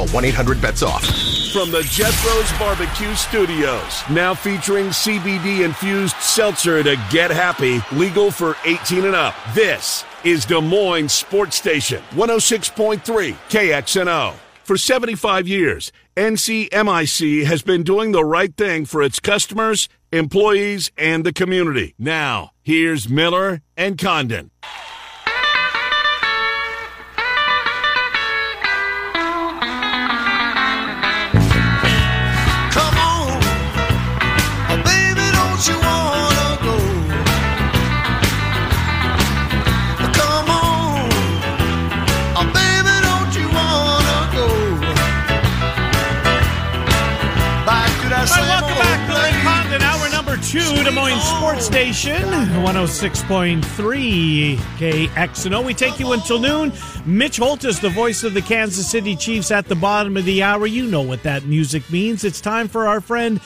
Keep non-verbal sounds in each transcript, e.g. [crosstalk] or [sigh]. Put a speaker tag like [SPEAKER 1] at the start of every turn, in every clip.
[SPEAKER 1] Call 1 800 bets off.
[SPEAKER 2] From the Jethro's Barbecue Studios, now featuring CBD infused seltzer to get happy, legal for 18 and up. This is Des Moines Sports Station, 106.3 KXNO. For 75 years, NCMIC has been doing the right thing for its customers, employees, and the community. Now, here's Miller and Condon.
[SPEAKER 3] Des Moines Sports Station, 106.3 KXNO. We take you until noon. Mitch Holt is the voice of the Kansas City Chiefs at the bottom of the hour. You know what that music means. It's time for our friend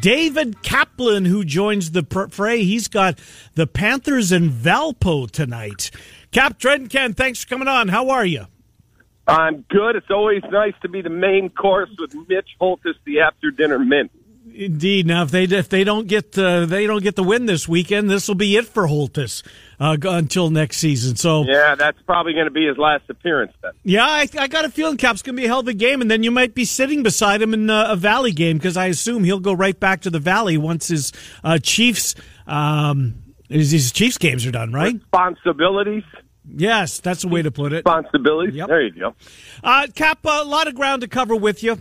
[SPEAKER 3] David Kaplan, who joins the fray. He's got the Panthers and Valpo tonight. Cap Trenken, thanks for coming on. How are you?
[SPEAKER 4] I'm good. It's always nice to be the main course with Mitch Holthus, the after dinner mint.
[SPEAKER 3] Indeed. Now, if they if they don't get uh, they don't get the win this weekend, this will be it for Holthus uh, until next season. So yeah,
[SPEAKER 4] Yeah, that's probably going to be his last appearance then.
[SPEAKER 3] I, I got a feeling Cap's going to be a hell of a game, and then you might be sitting beside him in uh, a Valley game because I assume he'll go right back to the Valley once his uh, Chiefs um, his, his Chiefs games are done. Right?
[SPEAKER 4] Responsibilities.
[SPEAKER 3] Yes, that's the way to put it.
[SPEAKER 4] Responsibilities.
[SPEAKER 3] Yep.
[SPEAKER 4] There you go.
[SPEAKER 3] Uh, Cap, a lot of ground to cover with you.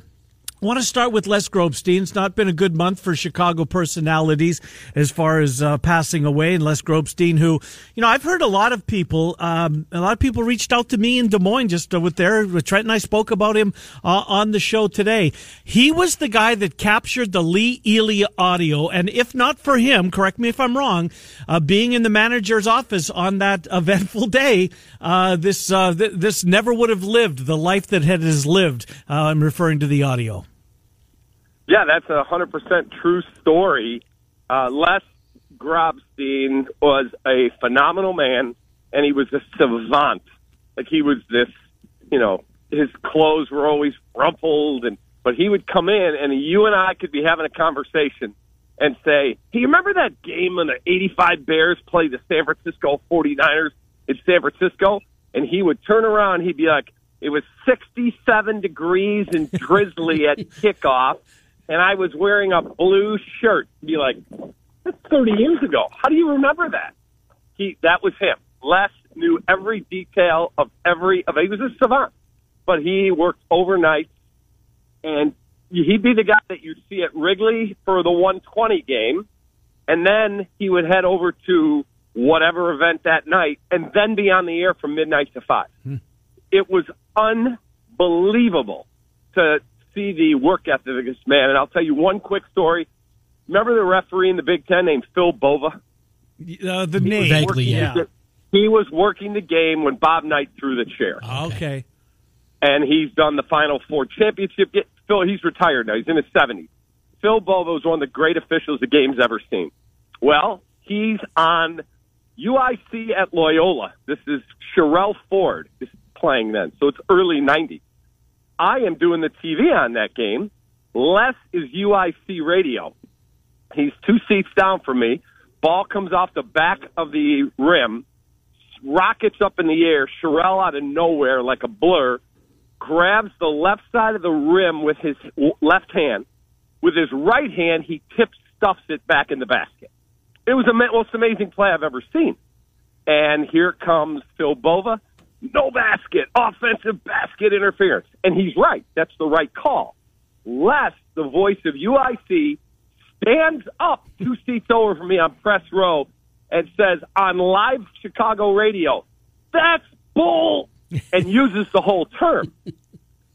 [SPEAKER 3] Want to start with Les Grobstein. It's not been a good month for Chicago personalities as far as uh, passing away. And Les Grobstein, who, you know, I've heard a lot of people, um, a lot of people reached out to me in Des Moines just uh, with their, Trent and I spoke about him uh, on the show today. He was the guy that captured the Lee Elia audio. And if not for him, correct me if I'm wrong, uh, being in the manager's office on that [laughs] eventful day, uh, this, uh, th- this never would have lived the life that it has lived. I'm referring to the audio.
[SPEAKER 4] Yeah, that's a hundred percent true story. Uh, Les Grobstein was a phenomenal man, and he was a savant. Like he was this, you know, his clothes were always rumpled, and but he would come in, and you and I could be having a conversation and say, "Hey, you remember that game when the '85 Bears played the San Francisco 49ers in San Francisco?" And he would turn around, he'd be like, "It was 67 degrees and drizzly at [laughs] kickoff." And I was wearing a blue shirt. Be like, that's 30 years ago. How do you remember that? He that was him. Les knew every detail of every of he was a savant, but he worked overnight, and he'd be the guy that you'd see at Wrigley for the 120 game, and then he would head over to whatever event that night, and then be on the air from midnight to five. Hmm. It was unbelievable to see the work ethic of this man. And I'll tell you one quick story. Remember the referee in the Big Ten named Phil Bova?
[SPEAKER 3] Uh, the name.
[SPEAKER 5] Vaguely,
[SPEAKER 3] yeah.
[SPEAKER 4] He was working the game when Bob Knight threw the chair,
[SPEAKER 3] Okay.
[SPEAKER 4] and he's done the Final Four championship. Get- Phil, he's retired now. He's in his seventies. Phil Bova was one of the great officials the game's ever seen. Well, he's on UIC at Loyola. This is Sherell Ford is playing then, so it's early '90s. I am doing the TV on that game. Les is UIC radio. He's two seats down from me. Ball comes off the back of the rim, rockets up in the air. Sherell out of nowhere, like a blur, grabs the left side of the rim with his left hand. With his right hand, he tips, stuffs it back in the basket. It was the most amazing play I've ever seen. And here comes Phil Bova. No basket, offensive basket interference. And he's right. That's the right call. Les, the voice of UIC, stands up two seats over from me on press row and says on live Chicago radio, that's bull, [laughs] and uses the whole term.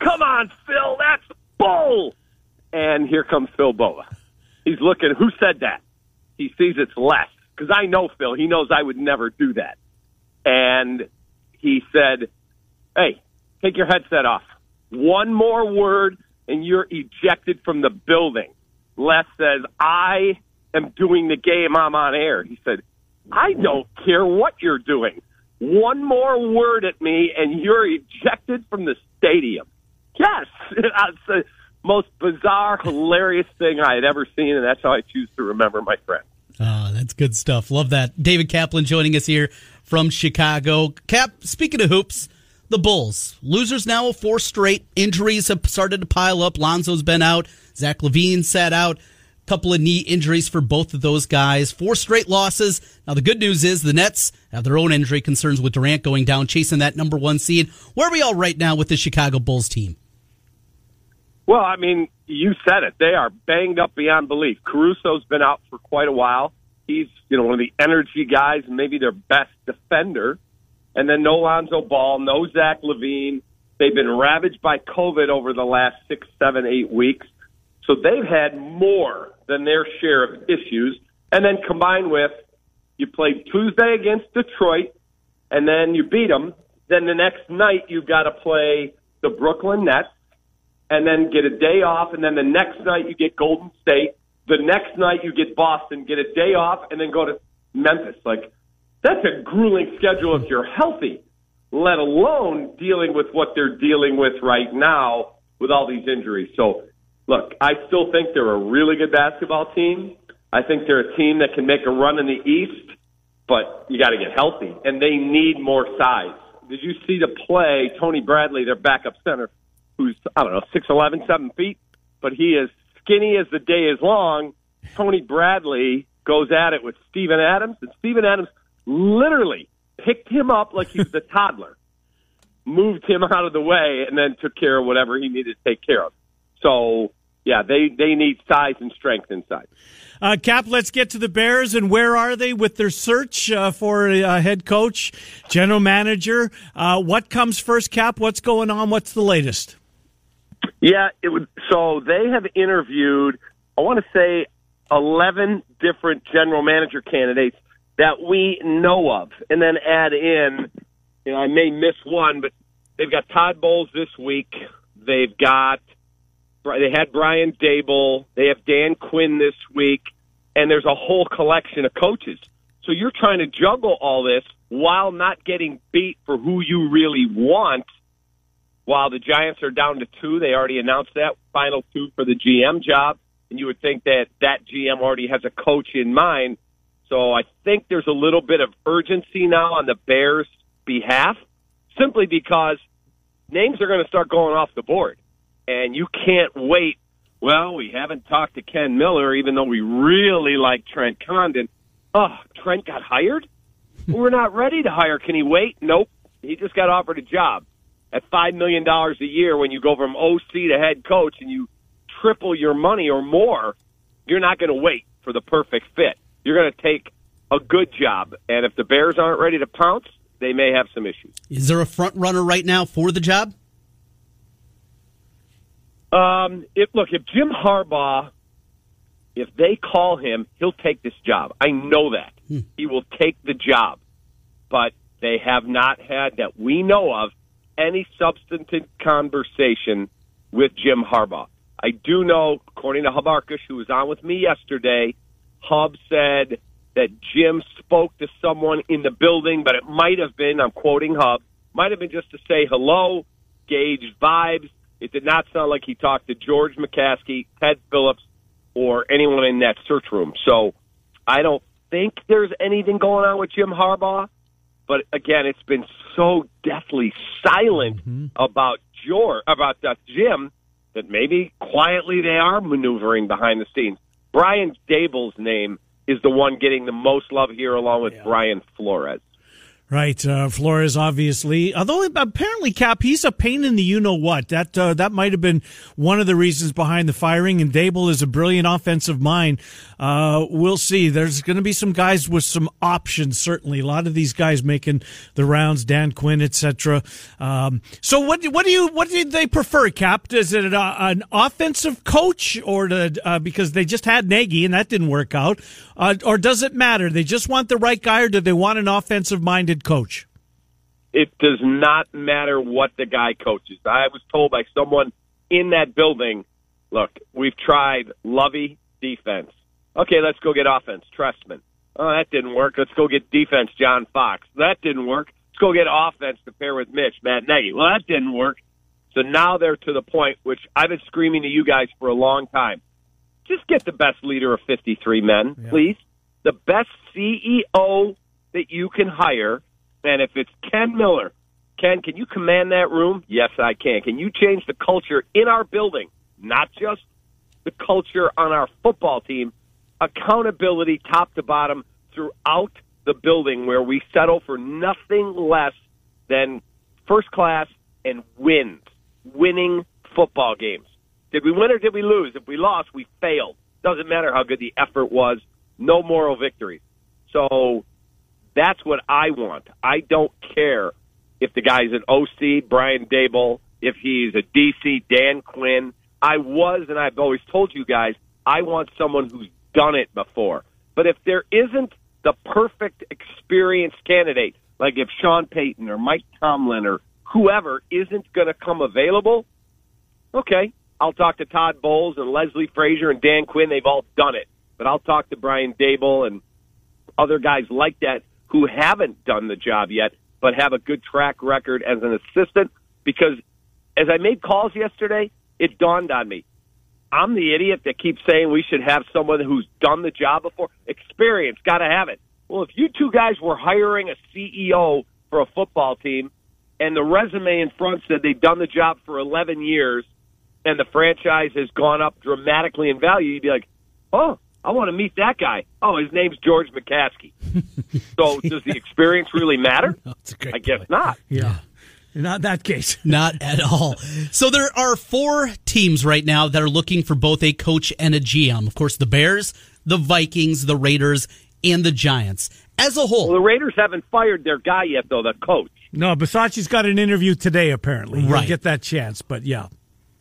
[SPEAKER 4] Come on, Phil, that's bull. And here comes Phil Bova. He's looking, who said that? He sees it's less. Because I know Phil. He knows I would never do that. And he said, hey, take your headset off. One more word, and you're ejected from the building. Les says, I am doing the game. I'm on air. He said, I don't care what you're doing. One more word at me, and you're ejected from the stadium. Yes, [laughs] it's the most bizarre, hilarious thing I had ever seen, and that's how I choose to remember my friend.
[SPEAKER 1] Oh, that's good stuff. Love that. David Kaplan joining us here from Chicago. Cap, speaking of hoops, the Bulls. Losers now of four straight. Injuries have started to pile up. Lonzo's been out. Zach LaVine sat out. Couple of knee injuries for both of those guys. Four straight losses. Now, the good news is the Nets have their own injury concerns with Durant going down, chasing that number one seed. Where are we all right now with the Chicago Bulls team?
[SPEAKER 4] Well, I mean, you said it. They are banged up beyond belief. Caruso's been out for quite a while. He's, you know, one of the energy guys, maybe their best defender. And then no Lonzo Ball, no Zach LaVine. They've been ravaged by COVID over the last six, seven, eight weeks. So they've had more than their share of issues. And then combined with you played Tuesday against Detroit, and then you beat them. Then the next night you've got to play the Brooklyn Nets, and then get a day off. And then the next night you get Golden State. The next night you get Boston, get a day off, and then go to Memphis. Like that's a grueling schedule if you're healthy, let alone dealing with what they're dealing with right now with all these injuries. So, look, I still think they're a really good basketball team. I think they're a team that can make a run in the East, but you got to get healthy, and they need more size. Did you see the play? Tony Bradley, their backup center, who's I don't know six eleven, seven feet, but he is skinny as the day is long. Tony Bradley goes at it with Steven Adams, and Steven Adams literally picked him up like he was a toddler, moved him out of the way, and then took care of whatever he needed to take care of. So, yeah, they, they need size and strength inside.
[SPEAKER 3] Uh, Cap, let's get to the Bears and where are they with their search uh, for a head coach, general manager? Uh, what comes first, Cap? What's going on? What's the latest?
[SPEAKER 4] Yeah, it would. So they have interviewed, I want to say, eleven different general manager candidates that we know of, and then add in. You know, I may miss one, but they've got Todd Bowles this week. They've got they had Brian Daboll. They have Dan Quinn this week, and there's a whole collection of coaches. So you're trying to juggle all this while not getting beat for who you really want. While the Giants are down to two, they already announced that final two for the GM job, and you would think that that GM already has a coach in mind. So I think there's a little bit of urgency now on the Bears' behalf, simply because names are going to start going off the board, and you can't wait. Well, we haven't talked to Ken Miller, even though we really like Trent Condon. Oh, Trent got hired? [laughs] We're not ready to hire. Can he wait? Nope. He just got offered a job at $5 million a year when you go from OC to head coach and you triple your money or more. You're not going to wait for the perfect fit. You're going to take a good job. And if the Bears aren't ready to pounce, they may have some issues.
[SPEAKER 1] Is there a front runner right now for the job?
[SPEAKER 4] Um, if look, if Jim Harbaugh, if they call him, he'll take this job. I know that he will take the job, but they have not had that we know of any substantive conversation with Jim Harbaugh. I do know, according to Hub Arkush, who was on with me yesterday, Hub said that Jim spoke to someone in the building, but it might have been, I'm quoting Hub, might have been just to say hello, gauge vibes. It did not sound like he talked to George McCaskey, Ted Phillips, or anyone in that search room. So I don't think there's anything going on with Jim Harbaugh. But again, it's been so deathly silent about George, about uh, Jim that maybe quietly they are maneuvering behind the scenes. Brian Daboll's name is the one getting the most love here, along with Brian Flores.
[SPEAKER 3] Right, uh, Flores obviously. Although apparently, Cap, he's a pain in the you know what. That uh, that might have been one of the reasons behind the firing. And Daboll is a brilliant offensive mind. Uh, we'll see. There's going to be some guys with some options. Certainly, a lot of these guys making the rounds. Dan Quinn, etc. Um, so, what what do you what did they prefer, Cap? Is it a, an offensive coach, or to, uh, because they just had Nagy and that didn't work out, uh, or does it matter? They just want the right guy, or do they want an offensive minded coach?
[SPEAKER 4] It does not matter what the guy coaches. I was told by someone in that building, look, we've tried Lovie defense. Okay, let's go get offense. Trestman. Oh, that didn't work. Let's go get defense. John Fox. That didn't work. Let's go get offense to pair with Mitch. Matt Nagy. Well, that didn't work. So now they're to the point which I've been screaming to you guys for a long time. Just get the best leader of 53 men, please. The best CEO that you can hire. And if it's Ken Miller, Ken, can you command that room? Yes, I can. Can you change the culture in our building? Not just the culture on our football team, accountability top to bottom throughout the building where we settle for nothing less than first class and wins, winning football games. Did we win or did we lose? If we lost, we failed. Doesn't matter how good the effort was. No moral victories. So that's what I want. I don't care if the guy's an OC, Brian Daboll, if he's a DC, Dan Quinn. I was, and I've always told you guys, I want someone who's done it before. But if there isn't the perfect experienced candidate, like if Sean Payton or Mike Tomlin or whoever isn't going to come available, okay, I'll talk to Todd Bowles and Leslie Frazier and Dan Quinn. They've all done it. But I'll talk to Brian Daboll and other guys like that who haven't done the job yet, but have a good track record as an assistant. Because as I made calls yesterday, it dawned on me. I'm the idiot that keeps saying we should have someone who's done the job before. Experience, got to have it. Well, if you two guys were hiring a CEO for a football team and the resume in front said they've done the job for 11 years and the franchise has gone up dramatically in value, you'd be like, oh, I want to meet that guy. Oh, his name's George McCaskey. [laughs] so does the experience really matter? [laughs]
[SPEAKER 1] That's a great
[SPEAKER 4] I guess
[SPEAKER 1] point.
[SPEAKER 4] not.
[SPEAKER 3] Yeah. Not that case. [laughs]
[SPEAKER 1] Not at all. So there are four teams right now that are looking for both a coach and a GM. Of course, the Bears, the Vikings, the Raiders, and the Giants. As a
[SPEAKER 4] Well,
[SPEAKER 1] whole,
[SPEAKER 4] the Raiders haven't fired their guy yet, though, the coach.
[SPEAKER 3] No, Bisaccia's got an interview today, apparently. He'll
[SPEAKER 1] Right.
[SPEAKER 3] get that chance, but yeah.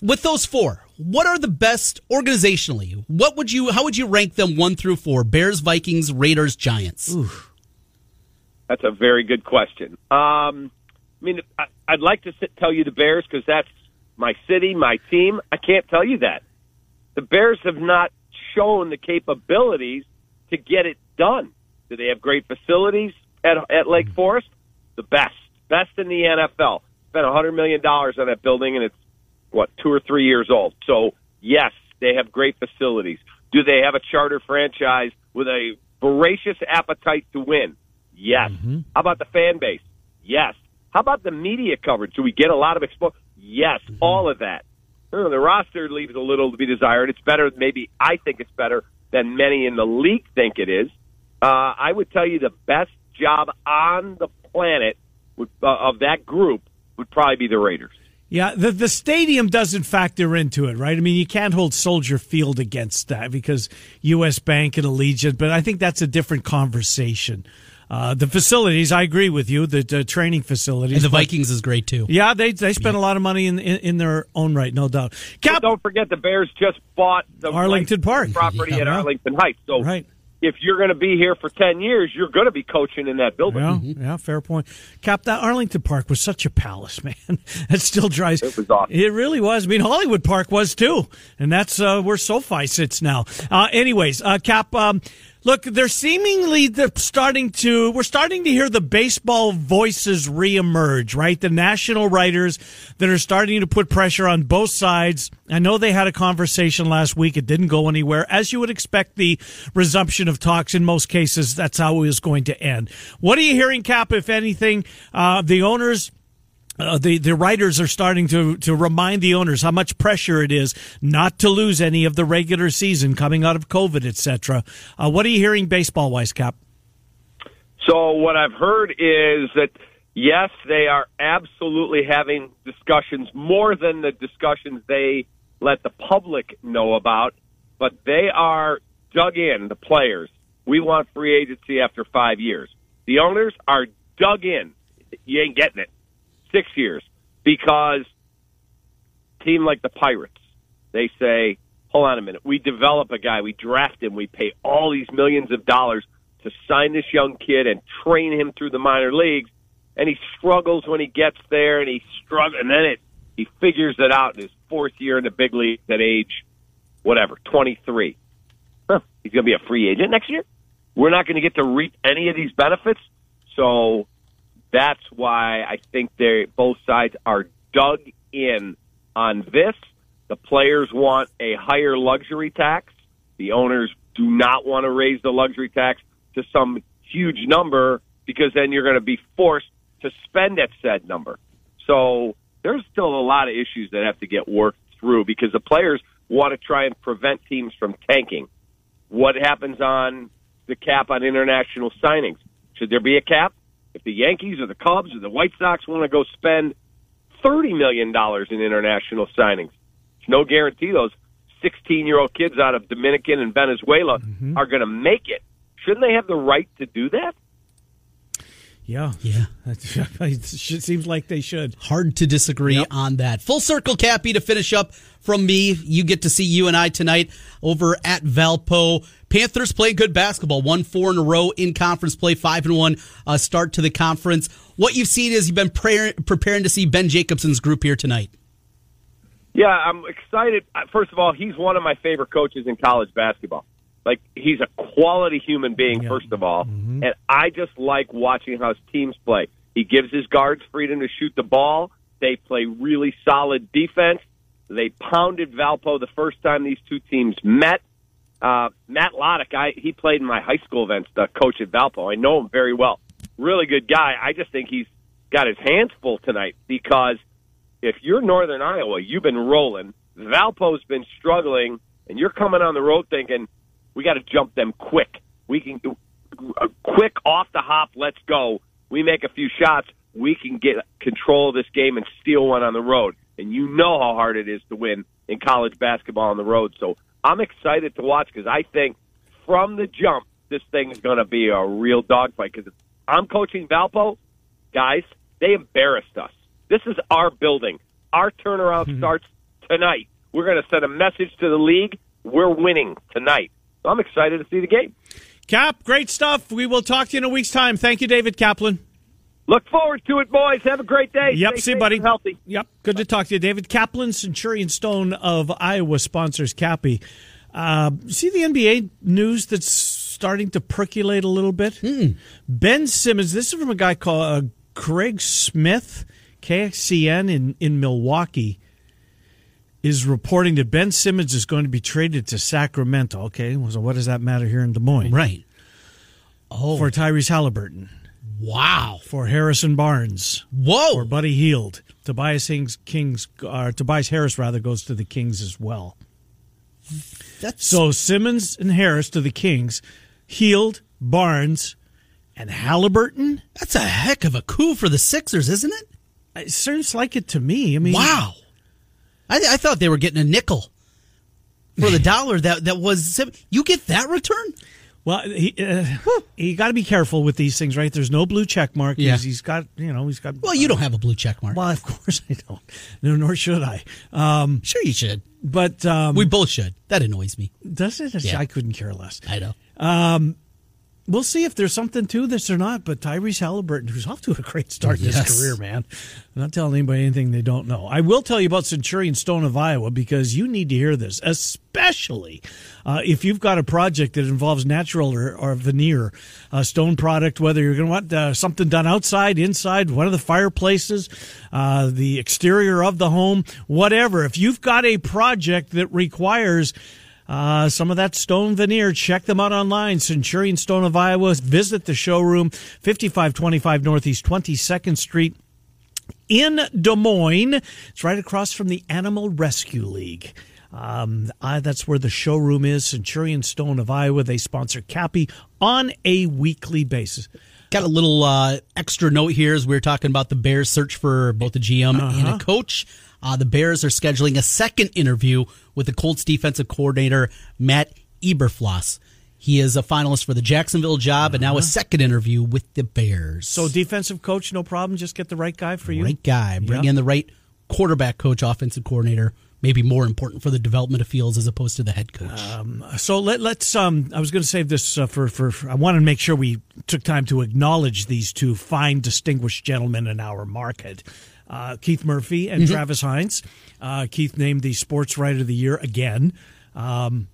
[SPEAKER 1] With those four, what are the best organizationally? What would you? How would you rank them one through four? Bears, Vikings, Raiders, Giants.
[SPEAKER 4] That's a very good question. Um, I mean, I, I'd like to sit, tell you the Bears because that's my city, my team. I can't tell you that. The Bears have not shown the capabilities to get it done. Do they have great facilities at, at Lake Forest? The best, best in the NFL. Spent a hundred million dollars on that building, and it's what two or three years old. So yes, they have great facilities. Do they have a charter franchise with a voracious appetite to win? Yes. How about the fan base? Yes. How about the media coverage? Do we get a lot of exposure? Yes, all of that. The roster leaves a little to be desired. It's better, maybe I think it's better than many in the league think it is. Uh, I would tell you the best job on the planet would, uh, of that group would probably be the Raiders.
[SPEAKER 3] Yeah, the the stadium doesn't factor into it, right? I mean, you can't hold Soldier Field against that because U.S. Bank and Allegiant, but I think that's a different conversation. Uh, the facilities, I agree with you. The, the training facilities,
[SPEAKER 1] And the
[SPEAKER 3] but-
[SPEAKER 1] Vikings is great too.
[SPEAKER 3] Yeah, they they spend a lot of money in in, in their own right, no doubt.
[SPEAKER 4] But
[SPEAKER 3] Cap,
[SPEAKER 4] don't forget the Bears just bought the
[SPEAKER 3] Arlington Park.
[SPEAKER 4] property
[SPEAKER 3] Yeah.
[SPEAKER 4] at Arlington Heights. So
[SPEAKER 3] Right.
[SPEAKER 4] If you're going to be here for 10 years, you're going to be coaching in that building.
[SPEAKER 3] Yeah, yeah, fair point. Cap, that Arlington Park was such a palace, [laughs] man. It still drives.
[SPEAKER 4] It was awesome.
[SPEAKER 3] It really was. I mean, Hollywood Park was too, and that's uh, where SoFi sits now. Uh, anyways, uh, Cap, um, look, they're seemingly they're starting to. We're starting to hear the baseball voices reemerge, right? The national writers that are starting to put pressure on both sides. I know they had a conversation last week. It didn't go anywhere, as you would expect. The resumption of talks in most cases, that's how it was going to end. What are you hearing, Cap? If anything, uh, the owners. Uh, the the writers are starting to to remind the owners how much pressure it is not to lose any of the regular season coming out of COVID, etc. Uh, what are you hearing baseball wise, Cap?
[SPEAKER 4] So what I've heard is that yes, they are absolutely having discussions more than the discussions they let the public know about, but they are dug in, the players. We want free agency after five years. The owners are dug in. You ain't getting it. Six years. Because team like the Pirates, they say, hold on a minute. We develop a guy, we draft him, we pay all these millions of dollars to sign this young kid and train him through the minor leagues, and he struggles when he gets there, and he struggles, and then it he figures it out in his fourth year in the big leagues at age whatever twenty three. Huh, he's going to be a free agent next year. We're not going to get to reap any of these benefits, so that's why I think they both sides are dug in on this. The players want a higher luxury tax. The owners do not want to raise the luxury tax to some huge number because then you're going to be forced to spend at said number. So there's still a lot of issues that have to get worked through because the players want to try and prevent teams from tanking. What happens on the cap on international signings? Should there be a cap? If the Yankees or the Cubs or the White Sox want to go spend $30 million in international signings, it's no guarantee those 16 year old kids out of Dominican and Venezuela mm-hmm. are going to make it. Shouldn't they have the right to do that?
[SPEAKER 3] Yeah.
[SPEAKER 1] Yeah. [laughs]
[SPEAKER 3] it seems like they should.
[SPEAKER 1] Hard to disagree on that. Full circle, Cappy, to finish up from me. You get to see you and I tonight over at Valpo. Panthers play good basketball. One four in a row in conference play, five and one uh, start to the conference. What you've seen is you've been prayer, preparing to see Ben Jacobson's group here tonight.
[SPEAKER 4] Yeah, I'm excited. Uh, First of all, he's one of my favorite coaches in college basketball. Like he's a quality human being, first of all, and I just like watching how his teams play. He gives his guards freedom to shoot the ball. They play really solid defense. They pounded Valpo the first time these two teams met. Uh, Matt Lottich, I, he played in my high school events, the coach at Valpo. I know him very well. Really good guy. I just think he's got his hands full tonight because if you're Northern Iowa, you've been rolling. Valpo's been struggling, and you're coming on the road thinking we got to jump them quick. We can uh, quick off the hop. Let's go. We make a few shots. We can get control of this game and steal one on the road. And you know how hard it is to win in college basketball on the road. So I'm excited to watch because I think from the jump this thing is going to be a real dogfight. Because I'm coaching Valpo, guys. They embarrassed us. This is our building. Our turnaround mhm. starts tonight. We're going to send a message to the league. We're winning tonight. So I'm excited to see the game.
[SPEAKER 3] Cap, great stuff. We will talk to you in a week's time. Thank you, David Kaplan.
[SPEAKER 4] Look forward to it, boys. Have a great day.
[SPEAKER 3] Yep,
[SPEAKER 4] Stay
[SPEAKER 3] see you, buddy.
[SPEAKER 4] Healthy.
[SPEAKER 3] Yep, good to talk to you, David Kaplan, Centurion Stone of Iowa sponsors Cappy. Uh, see the NBA news that's starting to percolate a little bit. Ben Simmons. This is from a guy called uh, Craig Smith, KXCN in in Milwaukee. Is reporting that Ben Simmons is going to be traded to Sacramento. Okay, so what does that matter here in Des Moines?
[SPEAKER 1] Right. Oh,
[SPEAKER 3] For Tyrese Halliburton,
[SPEAKER 1] wow.
[SPEAKER 3] for Harrison Barnes,
[SPEAKER 1] Whoa.
[SPEAKER 3] or Buddy Hield. Tobias Kings, Kings uh, Tobias Harris rather goes to the Kings as well.
[SPEAKER 1] That's
[SPEAKER 3] So Simmons and Harris to the Kings, Heald, Barnes, and Halliburton.
[SPEAKER 1] that's a heck of a coup for the Sixers, isn't it?
[SPEAKER 3] It seems like it to me. I mean,
[SPEAKER 1] Wow. I, I thought they were getting a nickel for the [laughs] dollar that that was. You get that return?
[SPEAKER 3] Well, he uh, you got to be careful with these things, right? There's no blue check mark.
[SPEAKER 1] Yeah.
[SPEAKER 3] He's, he's got you know he's got.
[SPEAKER 1] Well, you don't have a blue check mark.
[SPEAKER 3] Well, of course I don't. No, nor should I. Um,
[SPEAKER 1] Sure, you should.
[SPEAKER 3] but um,
[SPEAKER 1] We both should. That annoys me.
[SPEAKER 3] does it?
[SPEAKER 1] Yeah.
[SPEAKER 3] I couldn't care less.
[SPEAKER 1] I know.
[SPEAKER 3] We'll see if there's something to this or not. But Tyrese Halliburton, who's off to a great start in
[SPEAKER 1] Yes.
[SPEAKER 3] his career, man. I'm not telling anybody anything they don't know. I will tell you about Centurion Stone of Iowa because you need to hear this, especially uh, if you've got a project that involves natural or, or veneer uh, stone product, whether you're going to want uh, something done outside, inside, one of the fireplaces, uh, the exterior of the home, whatever. If you've got a project that requires uh, some of that stone veneer. Check them out online. Centurion Stone of Iowa. Visit the showroom, 5525 Northeast 22nd Street in Des Moines. It's right across from the Animal Rescue League. Um, I, that's where the showroom is. Centurion Stone of Iowa. They sponsor Cappy on a weekly basis.
[SPEAKER 1] Got a little uh, extra note here as we are talking about the Bears search for both a GM and a coach. Uh, the Bears are scheduling a second interview with the Colts defensive coordinator, Matt Eberflus. He is a finalist for the Jacksonville job and now a second interview with the Bears.
[SPEAKER 3] So defensive coach, no problem. Just get the right guy for you.
[SPEAKER 1] right guy. Bring
[SPEAKER 3] Yeah.
[SPEAKER 1] in the right quarterback coach, offensive coordinator. Maybe more important for the development of Fields as opposed to the head coach.
[SPEAKER 3] So let, let's. Um, I was going to save this uh, for, for for. I wanted to make sure we took time to acknowledge these two fine, distinguished gentlemen in our market, uh, Keith Murphy and Travis Hines. Uh, Keith named the Sports Writer of the Year again. Um,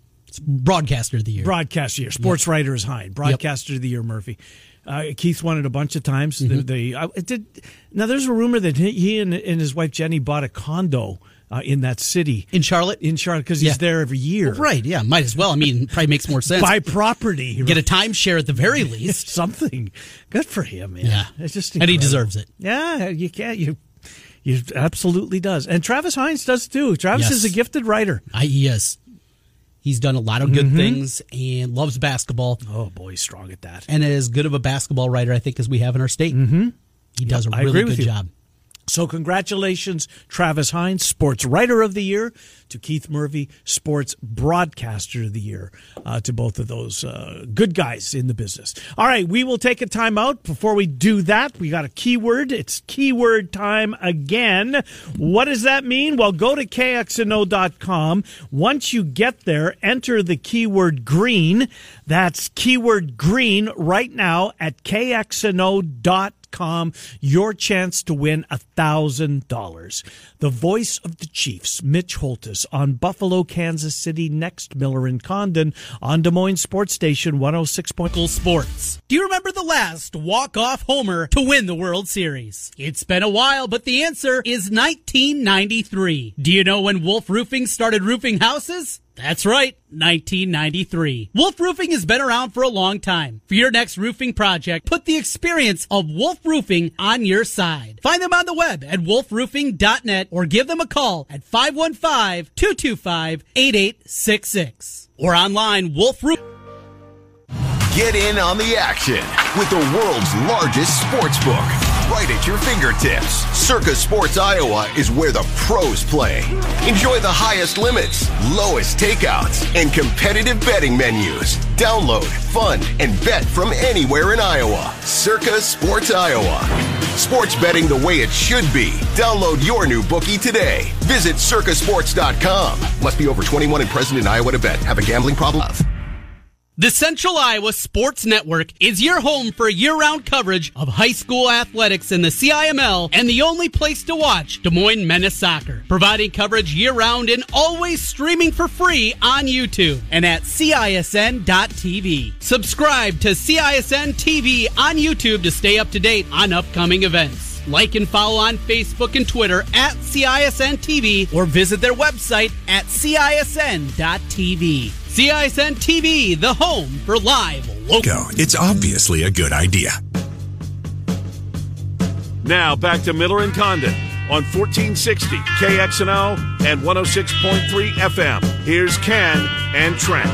[SPEAKER 1] Broadcaster of the year.
[SPEAKER 3] Broadcaster year. Sports writer is Hine. Broadcaster of the year Murphy. Uh, Keith won it a bunch of times. The, the it did, now there's a rumor that he, and, and his wife Jenny bought a condo uh, in that city
[SPEAKER 1] In Charlotte?
[SPEAKER 3] in Charlotte because he's
[SPEAKER 1] Yeah.
[SPEAKER 3] there every year.
[SPEAKER 1] Right, yeah, might as well. I mean, probably makes more sense.
[SPEAKER 3] Buy property.
[SPEAKER 1] Get a timeshare at the very least. [laughs]
[SPEAKER 3] something. Good for him, man.
[SPEAKER 1] Yeah.
[SPEAKER 3] It's just
[SPEAKER 1] And he deserves it.
[SPEAKER 3] Yeah, you can't. You, you absolutely does. And Travis Hines does too. Travis
[SPEAKER 1] Yes.
[SPEAKER 3] is a gifted writer.
[SPEAKER 1] I, he is. He's done a lot of good
[SPEAKER 3] Mm-hmm.
[SPEAKER 1] things and loves basketball
[SPEAKER 3] Oh boy, he's strong at that.
[SPEAKER 1] and as good of a basketball writer, I think, as we have in our state. Mm-hmm. He does a really good
[SPEAKER 3] you.
[SPEAKER 1] job.
[SPEAKER 3] So congratulations, Travis Hines, Sports Writer of the Year, to Keith Murphy, Sports Broadcaster of the Year, uh, to both of those uh, good guys in the business. All right, we will take a time out. Before we do that, we got a keyword. It's keyword time again. What does that mean? Well, go to kxno.com. Once you get there, enter the keyword green. That's keyword green right now at kxno.com your chance to win a thousand dollars. The voice of the Chiefs, Mitch Holthus, on Buffalo, Kansas City, next Miller and Condon on Des Moines Sports Station 106.
[SPEAKER 1] Local sports. Do you remember the last walk-off homer to win the World Series? It's been a while, but the answer is 1993. Do you know when Wolf Roofing started roofing houses? That's right, 1993. Wolf Roofing has been around for a long time. For your next roofing project, put the experience of Wolf Roofing on your side. Find them on the web at wolfroofing.net or give them a call at 515-225-8866 or online Wolf Roof.
[SPEAKER 5] Get in on the action with the world's largest sports book right at your fingertips. Circa Sports Iowa is where the pros play. Enjoy the highest limits, lowest takeouts, and competitive betting menus. Download, fund, and bet from anywhere in Iowa. Circa Sports Iowa. Sports betting the way it should be. Download your new bookie today. Visit circasports.com. Must be over 21 and present in Iowa to bet. Have a gambling problem?
[SPEAKER 1] The Central Iowa Sports Network is your home for year-round coverage of high school athletics in the CIML and the only place to watch Des Moines Menace Soccer. Providing coverage year-round and always streaming for free on YouTube and at CISN.TV. Subscribe to CISN TV on YouTube to stay up to date on upcoming events. Like and follow on Facebook and Twitter at CISN TV or visit their website at CISN.TV. CISN TV, the home for live local.
[SPEAKER 6] It's obviously a good idea.
[SPEAKER 2] Now back to Miller and Condon on 1460 KXNO and 106.3 FM. Here's Ken and Trent.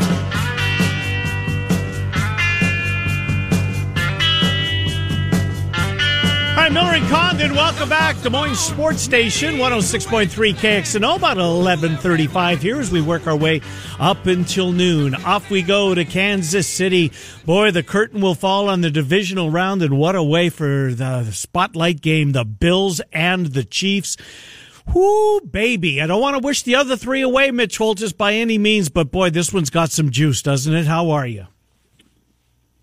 [SPEAKER 3] All right, Miller and Condon, welcome back. Des Moines Sports Station, 106.3 KXNO, about 1135 here as we work our way up until noon. Off we go to Kansas City. Boy, the curtain will fall on the divisional round, and what a way for the spotlight game, the Bills and the Chiefs. Whoo, baby. I don't want to wish the other three away, Mitch Holthus, by any means, but boy, this one's got some juice, doesn't it? How are you?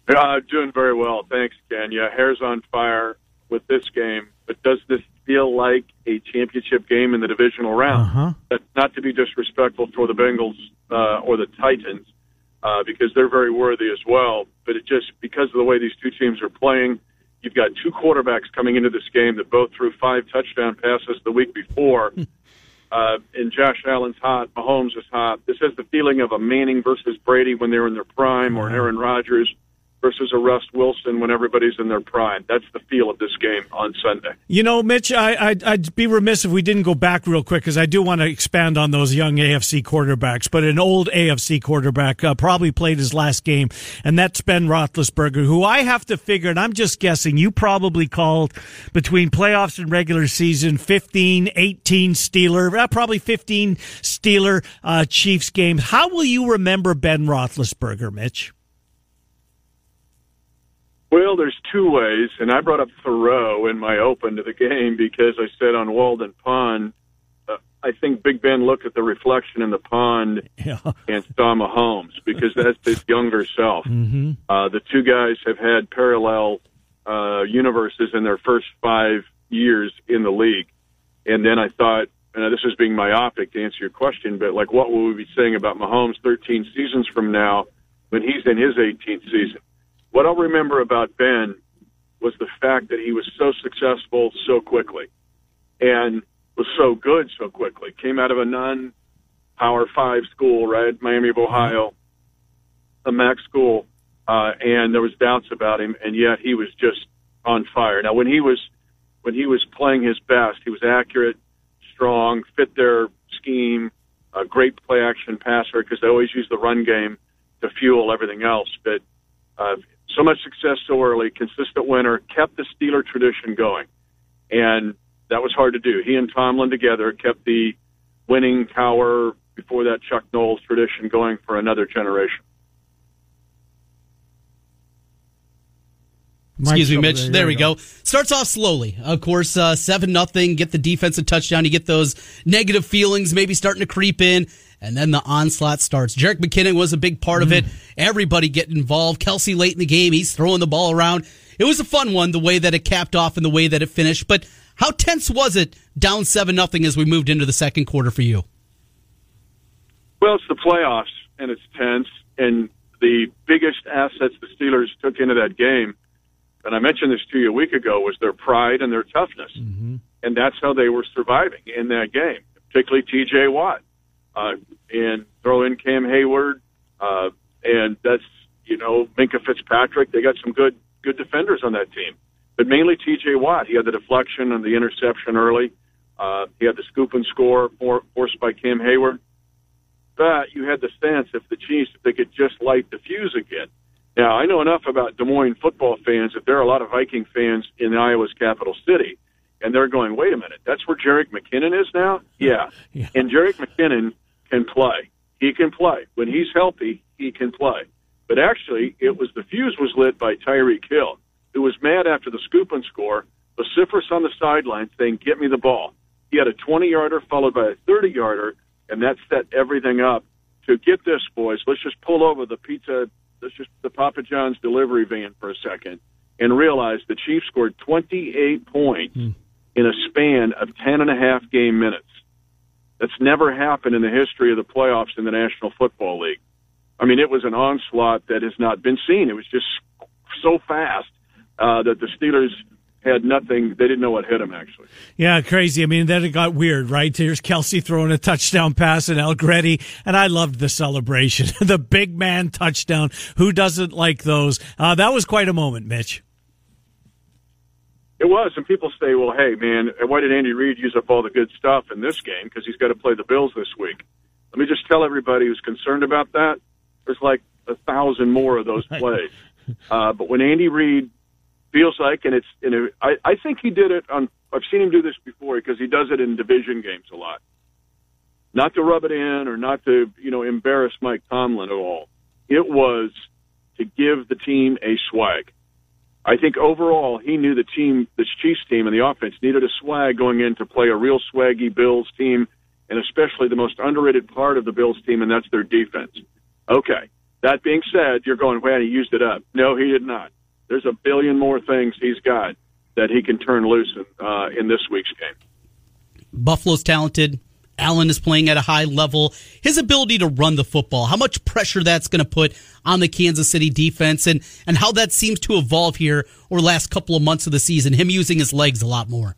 [SPEAKER 7] Uh, doing very well, thanks, Ken. Yeah, hair's on fire with this game, but does this feel like a championship game in the divisional round?
[SPEAKER 3] Uh-huh.
[SPEAKER 7] That's not to be disrespectful for the Bengals uh, or the Titans, uh, because they're very worthy as well. But it just because of the way these two teams are playing, you've got two quarterbacks coming into this game that both threw five touchdown passes the week before. Uh, and Josh Allen's hot, Mahomes is hot. This has the feeling of a Manning versus Brady when they were in their prime, or an Aaron Rodgers versus a Russ Wilson when everybody's in their prime. That's the feel of this game on Sunday.
[SPEAKER 3] You know, Mitch, I, I'd, I'd be remiss if we didn't go back real quick because I do want to expand on those young AFC quarterbacks. But an old AFC quarterback uh, probably played his last game, and that's Ben Roethlisberger, who I have to figure, and I'm just guessing, you probably called between playoffs and regular season 15, 18 Steeler, uh, probably 15 Steeler uh, Chiefs games. How will you remember Ben Roethlisberger, Mitch?
[SPEAKER 7] Well, there's two ways, and I brought up Thoreau in my open to the game because I said on Walden Pond, uh, I think Big Ben looked at the reflection in the pond
[SPEAKER 3] Yeah.
[SPEAKER 7] and saw Mahomes because that's his [laughs] younger self.
[SPEAKER 3] Mm-hmm.
[SPEAKER 7] Uh, the two guys have had parallel uh, universes in their first five years in the league. And then I thought, and this is being myopic to answer your question, but like, what will we be saying about Mahomes 13 seasons from now when he's in his 18th season? What I'll remember about Ben was the fact that he was so successful so quickly. And was so good so quickly. Came out of a non Power Five school, right, Miami of Ohio, a MAC school, uh, and there was doubts about him, and yet he was just on fire. Now, when he was when he was playing his best, he was accurate, strong, fit their scheme, a great play action passer because they always use the run game to fuel everything else. But uh, so much success so early, consistent winner, kept the Steeler tradition going, and that was hard to do. He and Tomlin together kept the winning power before that Chuck Noll's tradition going for another generation.
[SPEAKER 1] Excuse me,
[SPEAKER 3] Mike's over
[SPEAKER 1] Mitch. There, we go. Starts off slowly. Of course, uh, seven nothing. Get the defensive touchdown. You get those negative feelings maybe starting to creep in, and then the onslaught starts. Jerick McKinnon was a big part of it. Mm. Everybody getting involved. Kelce late in the game, he's throwing the ball around. It was a fun one, the way that it capped off and the way that it finished. But how tense was it down seven nothing as we moved into the second quarter for you?
[SPEAKER 7] Well, it's the playoffs, and it's tense. And the biggest assets the Steelers took into that game, and I mentioned this to you a week ago, was their pride and their toughness. Mm-hmm. And that's how they were surviving in that game, particularly TJ Watt. Uh, and throw in Cam Heyward, uh, and that's, you know, Minkah Fitzpatrick. They got some good, good defenders on that team. But mainly TJ Watt. He had the deflection and the interception early. Uh, he had the scoop and score for, forced by Cam Heyward that, you had the sense if the Chiefs, if they could just light the fuse again. Now, I know enough about Des Moines football fans that there are a lot of Viking fans in Iowa's capital city, and they're going, wait a minute, that's where Jerick McKinnon is now? Yeah.
[SPEAKER 3] Yeah.
[SPEAKER 7] And Jerick McKinnon can play. He can play. When he's healthy, he can play. But actually, it was the fuse was lit by Tyreek Hill, who was mad after the scoop and score, vociferous on the sideline saying, get me the ball. He had a 20 yarder followed by a 30 yarder and that set everything up to get this, boys. Let's just pull over the pizza, let's just the Papa John's delivery van for a second, and realize the Chiefs scored 28 points hmm. In a span of 10 and a half game minutes. That's never happened in the history of the playoffs in the National Football League. I mean, it was an onslaught that has not been seen. It was just so fast uh, that the Steelers had nothing. They didn't know what hit them, actually.
[SPEAKER 3] Yeah, crazy. I mean, then it got weird, right? Here's Kelce throwing a touchdown pass and Allegretti, and I loved the celebration. [laughs] the big man touchdown. Who doesn't like those? Uh, that was quite a moment, Mitch.
[SPEAKER 7] It was, and people say, "Well, hey, man, why did Andy Reid use up all the good stuff in this game? Because he's got to play the Bills this week." Let me just tell everybody who's concerned about that: there's like a thousand more of those plays. Uh, but when Andy Reid feels like, and it's, and it, I, I think he did it on. I've seen him do this before because he does it in division games a lot. Not to rub it in or not to, you know, embarrass Mike Tomlin at all. It was to give the team a swag. I think overall he knew the team, the Chiefs team and the offense needed a swag going in to play a real swaggy Bills team, and especially the most underrated part of the Bills team, and that's their defense. Okay. That being said, you're going, well, he used it up. No, he did not. There's a billion more things he's got that he can turn loose in, uh, in this week's game.
[SPEAKER 1] Buffalo's talented. Allen is playing at a high level. His ability to run the football, how much pressure that's going to put on the Kansas City defense, and and how that seems to evolve here over the last couple of months of the season. Him using his legs a lot more.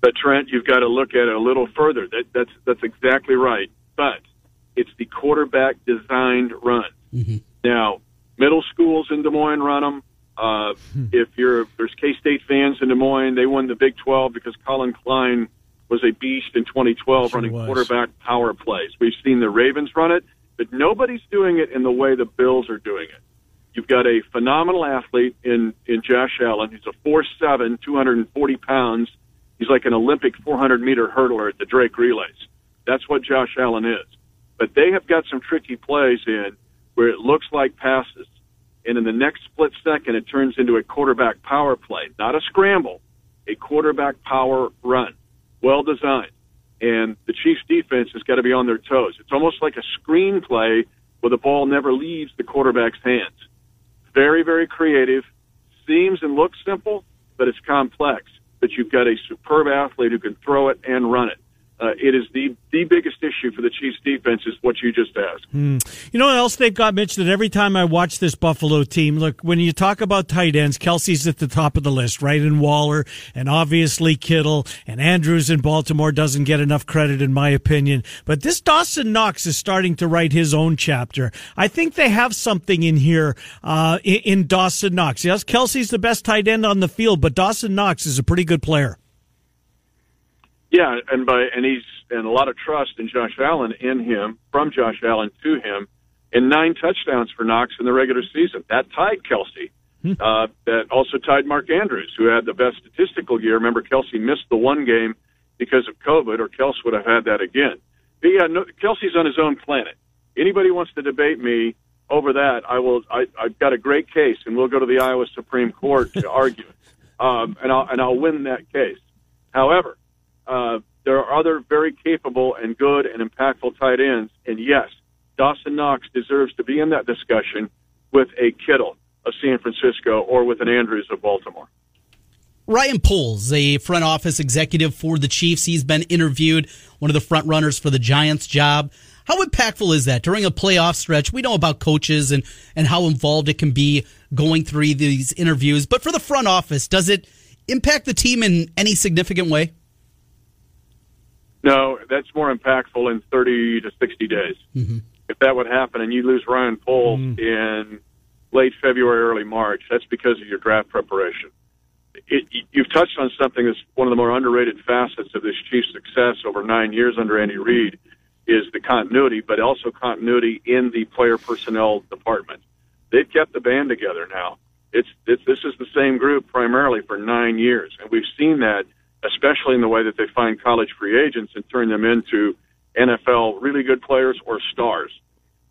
[SPEAKER 7] But Trent, you've got to look at it a little further. That, that's that's exactly right. But it's the quarterback designed run. Now, middle schools in Des Moines run them. Uh, if you're there's K State fans in Des Moines, they won the Big 12 because Collin Klein was a beast in 2012
[SPEAKER 3] Sure
[SPEAKER 7] running
[SPEAKER 3] was.
[SPEAKER 7] quarterback power plays. We've seen the Ravens run it, but nobody's doing it in the way the Bills are doing it. You've got a phenomenal athlete in in Josh Allen. He's a 4'7", 240 pounds. He's like an Olympic 400 meter hurdler at the Drake Relays. That's what Josh Allen is. But they have got some tricky plays in where it looks like passes, and in the next split second, it turns into a quarterback power play, not a scramble, a quarterback power run, well designed. And the Chiefs' defense has got to be on their toes. It's almost like a screen play where the ball never leaves the quarterback's hands. Very, very creative. Seems and looks simple, but it's complex. But you've got a superb athlete who can throw it and run it. Uh, it is the the biggest issue for the Chiefs defense is what you just asked.
[SPEAKER 3] You know what else they've got, Mitch? That every time I watch this Buffalo team, look, when you talk about tight ends, Kelce's at the top of the list, right? And Waller, and obviously Kittle, and Andrews in Baltimore doesn't get enough credit, in my opinion. But this Dawson Knox is starting to write his own chapter. I think they have something in here uh, in, in Dawson Knox. Yes, Kelce's the best tight end on the field, but Dawson Knox is a pretty good player.
[SPEAKER 7] Yeah, and by and he's and a lot of trust in Josh Allen in him from Josh Allen to him, and nine touchdowns for Knox in the regular season. That tied Kelce. Uh, that also tied Mark Andrews, who had the best statistical year. Remember, Kelce missed the one game because of COVID, or Kelce would have had that again. But yeah, no, Kelce's on his own planet. Anybody wants to debate me over that, I will. I, I've got a great case, and we'll go to the Iowa Supreme Court to argue [laughs] um, and I'll and I'll win that case. However, uh, there are other very capable and good and impactful tight ends, and yes, Dawson Knox deserves to be in that discussion with a Kittle of San Francisco or with an Andrews of Baltimore.
[SPEAKER 1] Ryan Poles, a front office executive for the Chiefs, he's been interviewed, one of the front runners for the Giants job. How impactful is that during a playoff stretch? We know about coaches and, and how involved it can be going through these interviews, but for the front office, does it impact the team in any significant way?
[SPEAKER 7] No, that's more impactful in 30 to 60 days. Mm-hmm. If that would happen and you lose Ryan Poles mm-hmm. in late February, early March, that's because of your draft preparation. It, you've touched on something that's one of the more underrated facets of this Chiefs' success over nine years under Andy Reid is the continuity, but also continuity in the player personnel department. They've kept the band together now. It's, it's this is the same group primarily for nine years, and we've seen that especially in the way that they find college free agents and turn them into NFL really good players or stars.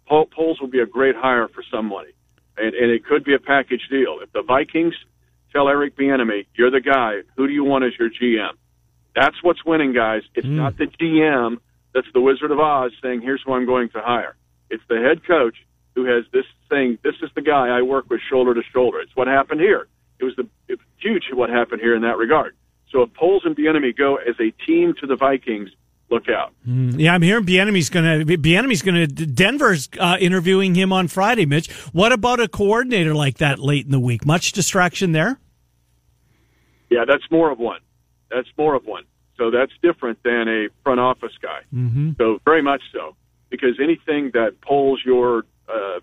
[SPEAKER 7] Paul Poles will be a great hire for somebody, and, and it could be a package deal. If the Vikings tell Eric Bieniemy, "You're the guy. Who do you want as your GM?" That's what's winning, guys. It's hmm. not the GM that's the Wizard of Oz saying, "Here's who I'm going to hire." It's the head coach who has this saying, "This is the guy I work with shoulder to shoulder." It's what happened here. It was the it was huge what happened here in that regard. So if Poles and Bieniemy go as a team to the Vikings, look out.
[SPEAKER 3] Yeah, I'm hearing Bieniemy's going to Bieniemy's going to Denver's uh, interviewing him on Friday. Mitch, what about a coordinator like that late in the week? Much distraction there.
[SPEAKER 7] Yeah, that's more of one. That's more of one. So that's different than a front office guy. Mm-hmm. So very much so, because anything that pulls your uh,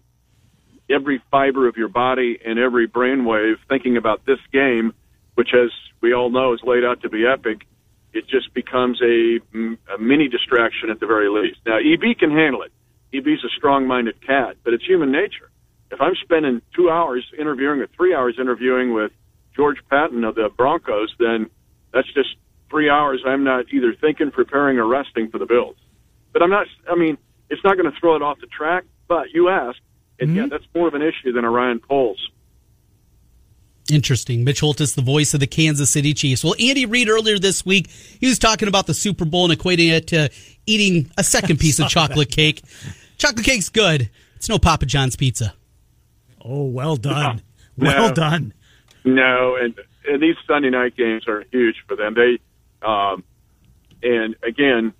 [SPEAKER 7] every fiber of your body and every brainwave thinking about this game, which as we all know is laid out to be epic, it just becomes a, a mini distraction at the very least. Now, EB can handle it. EB's a strong-minded cat, but it's human nature. If I'm spending two hours interviewing or three hours interviewing with George Paton of the Broncos, then that's just three hours I'm not either thinking, preparing, or resting for the Bills. But I'm not. I mean, it's not going to throw it off the track. But you asked, and yeah, mm-hmm. that's more of an issue than a Ryan Poles.
[SPEAKER 1] Interesting. Mitch Holthus, the voice of the Kansas City Chiefs. Well, Andy Reid earlier this week, he was talking about the Super Bowl and equating it to eating a second piece of [laughs] chocolate cake. Chocolate cake's good. It's no Papa John's pizza.
[SPEAKER 3] Oh, well done. Well
[SPEAKER 7] No.
[SPEAKER 3] done.
[SPEAKER 7] No, and, and these Sunday night games are huge for them. They, um, and again,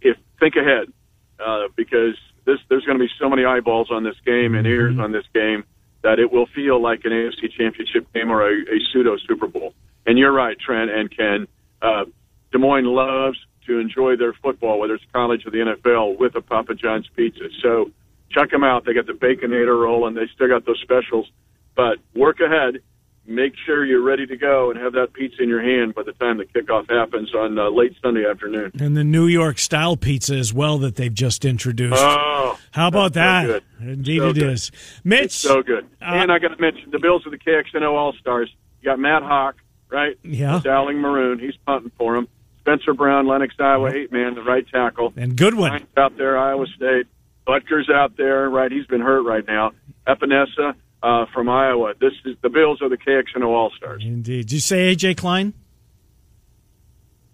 [SPEAKER 7] if think ahead, uh, because this there's going to be so many eyeballs on this game and ears on this game that it will feel like an AFC Championship game or a, a pseudo Super Bowl. And you're right, Trent and Ken. Uh, Des Moines loves to enjoy their football, whether it's college or the NFL, with a Papa John's pizza. So check them out. They got the Baconator roll, and they still got those specials. But work ahead. Make sure you're ready to go and have that pizza in your hand by the time the kickoff happens on uh, late Sunday afternoon.
[SPEAKER 3] And the New York style pizza as well that they've just introduced.
[SPEAKER 7] Oh,
[SPEAKER 3] How about that?
[SPEAKER 7] so good.
[SPEAKER 3] Indeed,
[SPEAKER 7] So
[SPEAKER 3] it
[SPEAKER 7] good.
[SPEAKER 3] is. Mitch,
[SPEAKER 7] It's so good.
[SPEAKER 3] Uh,
[SPEAKER 7] and I got to mention the Bills are the KXNO All Stars. You got Matt Haack, right?
[SPEAKER 3] Yeah.
[SPEAKER 7] Dowling Maroon. He's punting for him. Spencer Brown, Lennox, Iowa, eight man, the right tackle.
[SPEAKER 3] and Goodwin.
[SPEAKER 7] Ryan's out there, Iowa State. Butker's out there, right? He's been hurt right now. Epenesa uh, from Iowa. This is the Bills are the KXNO All Stars.
[SPEAKER 3] Indeed. Did you say AJ Klein?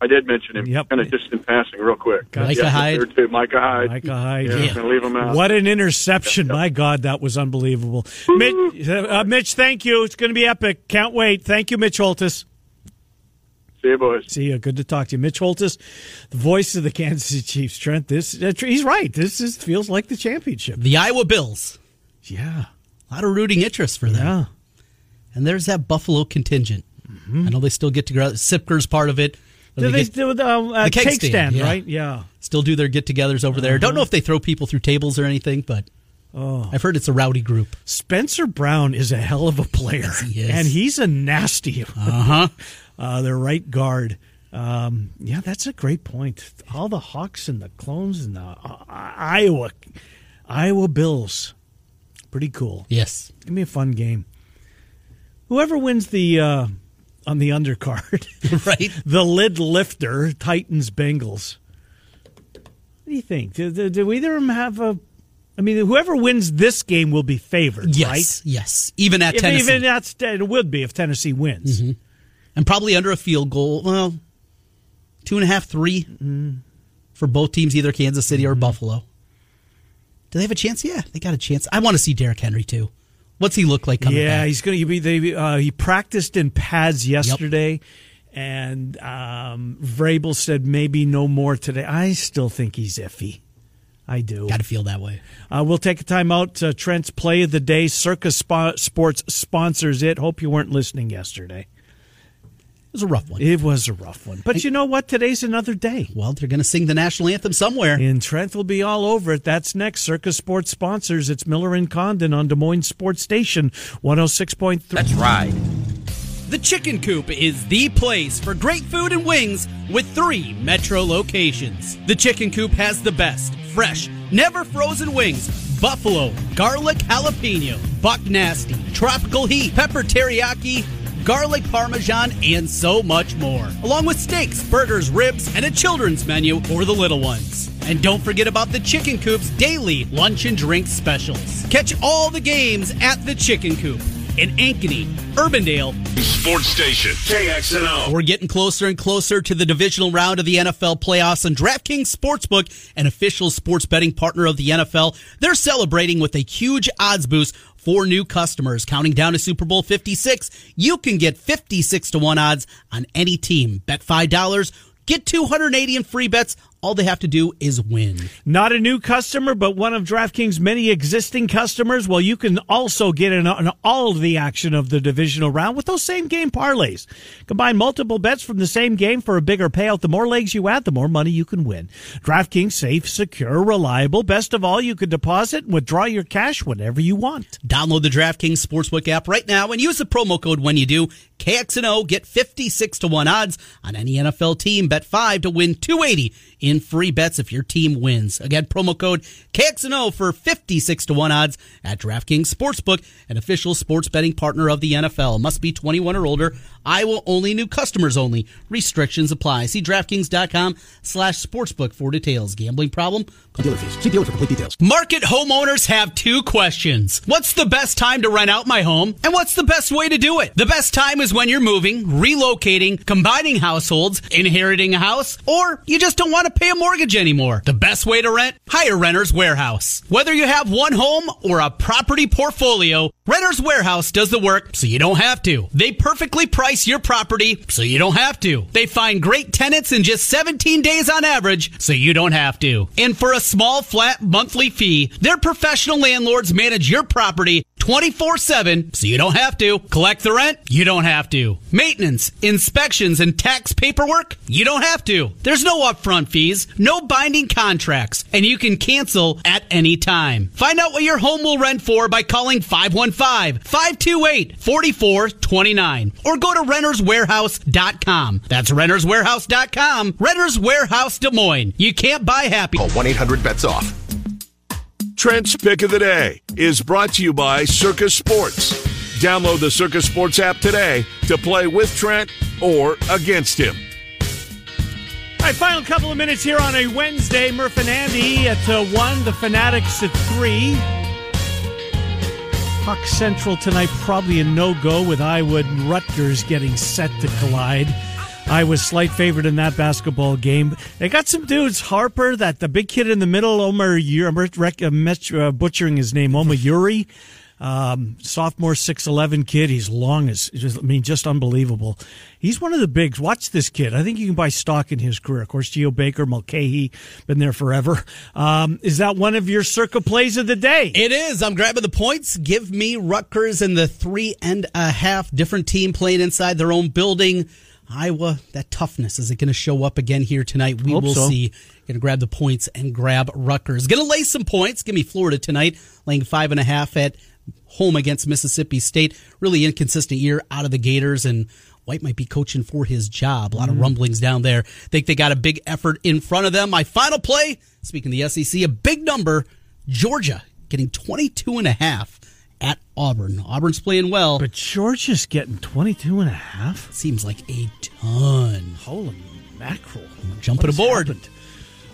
[SPEAKER 7] I did mention him,
[SPEAKER 3] Yep.
[SPEAKER 7] kind of just in passing, real quick.
[SPEAKER 1] Micah
[SPEAKER 7] Yeah,
[SPEAKER 1] Hyde.
[SPEAKER 7] there too. Micah Hyde.
[SPEAKER 3] Micah Hyde.
[SPEAKER 7] Yeah,
[SPEAKER 1] Yeah.
[SPEAKER 7] leave him out.
[SPEAKER 3] What an interception. My God, that was unbelievable. Mitch, uh, Mitch, thank you. It's going to be epic. Can't wait. Thank you, Mitch Holthus.
[SPEAKER 7] See you, boys.
[SPEAKER 3] See you. Good to talk to you, Mitch Holthus, the voice of the Kansas City Chiefs. Trent, this uh, he's right. This is feels like the championship.
[SPEAKER 1] The Iowa Bills.
[SPEAKER 3] Yeah,
[SPEAKER 1] A lot of rooting interest for them.
[SPEAKER 3] yeah.
[SPEAKER 1] And there's that Buffalo contingent. I know they still get together. Sipker's part of it.
[SPEAKER 3] Do
[SPEAKER 1] They
[SPEAKER 3] they
[SPEAKER 1] get-
[SPEAKER 3] do the uh,
[SPEAKER 1] the
[SPEAKER 3] cake, stand,
[SPEAKER 1] yeah.
[SPEAKER 3] right? Yeah.
[SPEAKER 1] still do their get-togethers over there.
[SPEAKER 3] Uh-huh.
[SPEAKER 1] Don't know if they throw people through tables or anything, but
[SPEAKER 3] Oh.
[SPEAKER 1] I've heard it's a rowdy group.
[SPEAKER 3] Spencer Brown is a hell of a player,
[SPEAKER 1] he is.
[SPEAKER 3] and he's a nasty.
[SPEAKER 1] Uh-huh. [laughs]
[SPEAKER 3] uh, their right guard. Um, yeah, that's a great point. All the Hawks and the Clones and the uh, Iowa, Iowa Bills, pretty cool.
[SPEAKER 1] Yes.
[SPEAKER 3] Give me a fun game. Whoever wins the uh, on the undercard, [laughs]
[SPEAKER 1] right? [laughs]
[SPEAKER 3] The lid lifter, Titans Bengals. What do you think? Do, do, do either of them have a? I mean, whoever wins this game will be favored,
[SPEAKER 1] Yes.
[SPEAKER 3] right?
[SPEAKER 1] Yes. Even at
[SPEAKER 3] If-
[SPEAKER 1] Tennessee.
[SPEAKER 3] Even that's it would be if Tennessee wins.
[SPEAKER 1] Mhm. And probably under a field goal. Well, two and a half, three for both teams, either Kansas City or Buffalo. Do they have a chance? Yeah, they got a chance. I want to see Derrick Henry too. What's he look like coming
[SPEAKER 3] yeah,
[SPEAKER 1] back?
[SPEAKER 3] he's going to be. They, uh, he practiced in pads yesterday, and um, Vrabel said maybe no more today. I still think he's iffy. I do.
[SPEAKER 1] Got to feel that way.
[SPEAKER 3] Uh, we'll take a time out. Uh, Trent's play of the day. Circa Spo- Sports sponsors it. Hope you weren't listening yesterday.
[SPEAKER 1] It was a rough one.
[SPEAKER 3] It was a rough one. But you know what? Today's another day.
[SPEAKER 1] Well, they're going to sing the national anthem somewhere.
[SPEAKER 3] And Trent will be all over it. That's next. Circa Sports sponsors. It's Miller and Condon on Des Moines Sports Station 106.3. That's
[SPEAKER 8] right.
[SPEAKER 1] The Chicken Coop is the place for great food and wings with three metro locations. The Chicken Coop has the best, fresh, never frozen wings. Buffalo, garlic jalapeno, buck nasty, tropical heat, pepper teriyaki, garlic parmesan, and so much more. Along with steaks, burgers, ribs, and a children's menu for the little ones. And don't forget about the Chicken Coop's daily lunch and drink specials. Catch all the games at the Chicken Coop in Ankeny, Urbandale,
[SPEAKER 2] Sports Station, KXNO.
[SPEAKER 1] we're getting closer and closer to the divisional round of the NFL playoffs, and DraftKings Sportsbook, an official sports betting partner of the NFL, they're celebrating with a huge odds boost for new customers. Counting down to Super Bowl 56, you can get 56 to 1 odds on any team. Bet $5, get 280 in free bets. All they have to do is win.
[SPEAKER 3] Not a new customer, but one of DraftKings' many existing customers. Well, you can also get in on all of the action of the divisional round with those same game parlays. Combine multiple bets from the same game for a bigger payout. The more legs you add, the more money you can win. DraftKings safe, secure, reliable. Best of all, you can deposit and withdraw your cash whenever you want.
[SPEAKER 1] Download the DraftKings Sportsbook app right now and use the promo code when you do. KXNO get 56 to 1 odds on any NFL team. Bet 5 to win 280 in free bets if your team wins. Again, promo code KXNO for 56 to 1 odds at DraftKings Sportsbook, an official sports betting partner of the NFL. Must be 21 or older. Iowa only, new customers only. Restrictions apply. See DraftKings.com slash sportsbook for details. Gambling problem? Market homeowners have two questions. What's the best time to rent out my home? And what's the best way to do it? The best time is when you're moving, relocating, combining households, inheriting a house, or you just don't want to pay a mortgage anymore. The best way to rent? Hire Renter's Warehouse. Whether you have one home or a property portfolio, Renter's Warehouse does the work so you don't have to. They perfectly price your property so you don't have to. They find great tenants in just 17 days on average so you don't have to. And for a small flat monthly fee, their professional landlords manage your property 24 7 so you don't have to. Collect the rent? You don't have to. Maintenance, inspections, and tax paperwork? You don't have to. There's no upfront fees, no binding contracts, and you can cancel at any time. Find out what your home will rent for by calling 515 528 4429 or go to renterswarehouse.com. That's renterswarehouse.com. Renters Warehouse Des Moines. You can't buy happy.
[SPEAKER 5] Call 1 800 bets off.
[SPEAKER 2] Trent's Pick of the Day is brought to you by Circa Sports. Download the Circa Sports app today to play with Trent or against him.
[SPEAKER 3] All right, final couple of minutes here on a Wednesday. Murph and Andy at uh, 1, the Fanatics at 3. Puck Central tonight, probably a no go with Iowa and Rutgers getting set to collide. Iowa's slight favorite in that basketball game. They got some dudes, Harper, that the big kid in the middle, Omar Yuri, I'm uh, butchering his name, Omar Yuri. Um, sophomore, six eleven kid. He's long as I mean, just unbelievable. He's one of the bigs. Watch this kid. I think you can buy stock in his career. Of course, Geo Baker, Mulcahy, been there forever. Um, is that one of your circa plays of the day?
[SPEAKER 1] It is. I'm grabbing the points. Give me Rutgers and the three and a half different team playing inside their own building. Iowa, that toughness is it going to show up again here tonight? We
[SPEAKER 3] Hope
[SPEAKER 1] will
[SPEAKER 3] so.
[SPEAKER 1] see. Going to grab the points and grab Rutgers. Going to lay some points. Give me Florida tonight, laying five and a half at home against Mississippi State. Really inconsistent year out of the Gators, and White might be coaching for his job. A lot of mm. rumblings down there. Think they got a big effort in front of them. My final play, speaking of the SEC, a big number. Georgia getting 22 and a half at Auburn. Auburn's playing well.
[SPEAKER 3] But Georgia's getting 22 and a half.
[SPEAKER 1] Seems like a ton.
[SPEAKER 3] Holy mackerel.
[SPEAKER 1] Jumping aboard.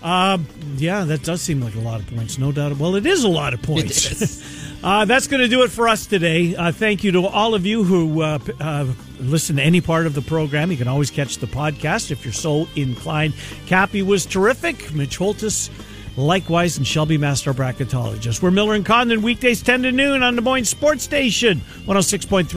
[SPEAKER 3] Um, yeah, that does seem like a lot of points, no doubt. Well, it is a lot of points. [laughs] uh, that's going to do it for us today. Uh, thank you to all of you who uh, uh, listen to any part of the program. You can always catch the podcast if you're so inclined. Cappy was terrific. Mitch Holthus, likewise, and Shelby Master, bracketologist. We're Miller and Condon weekdays 10 to noon on Des Moines Sports Station 106.3.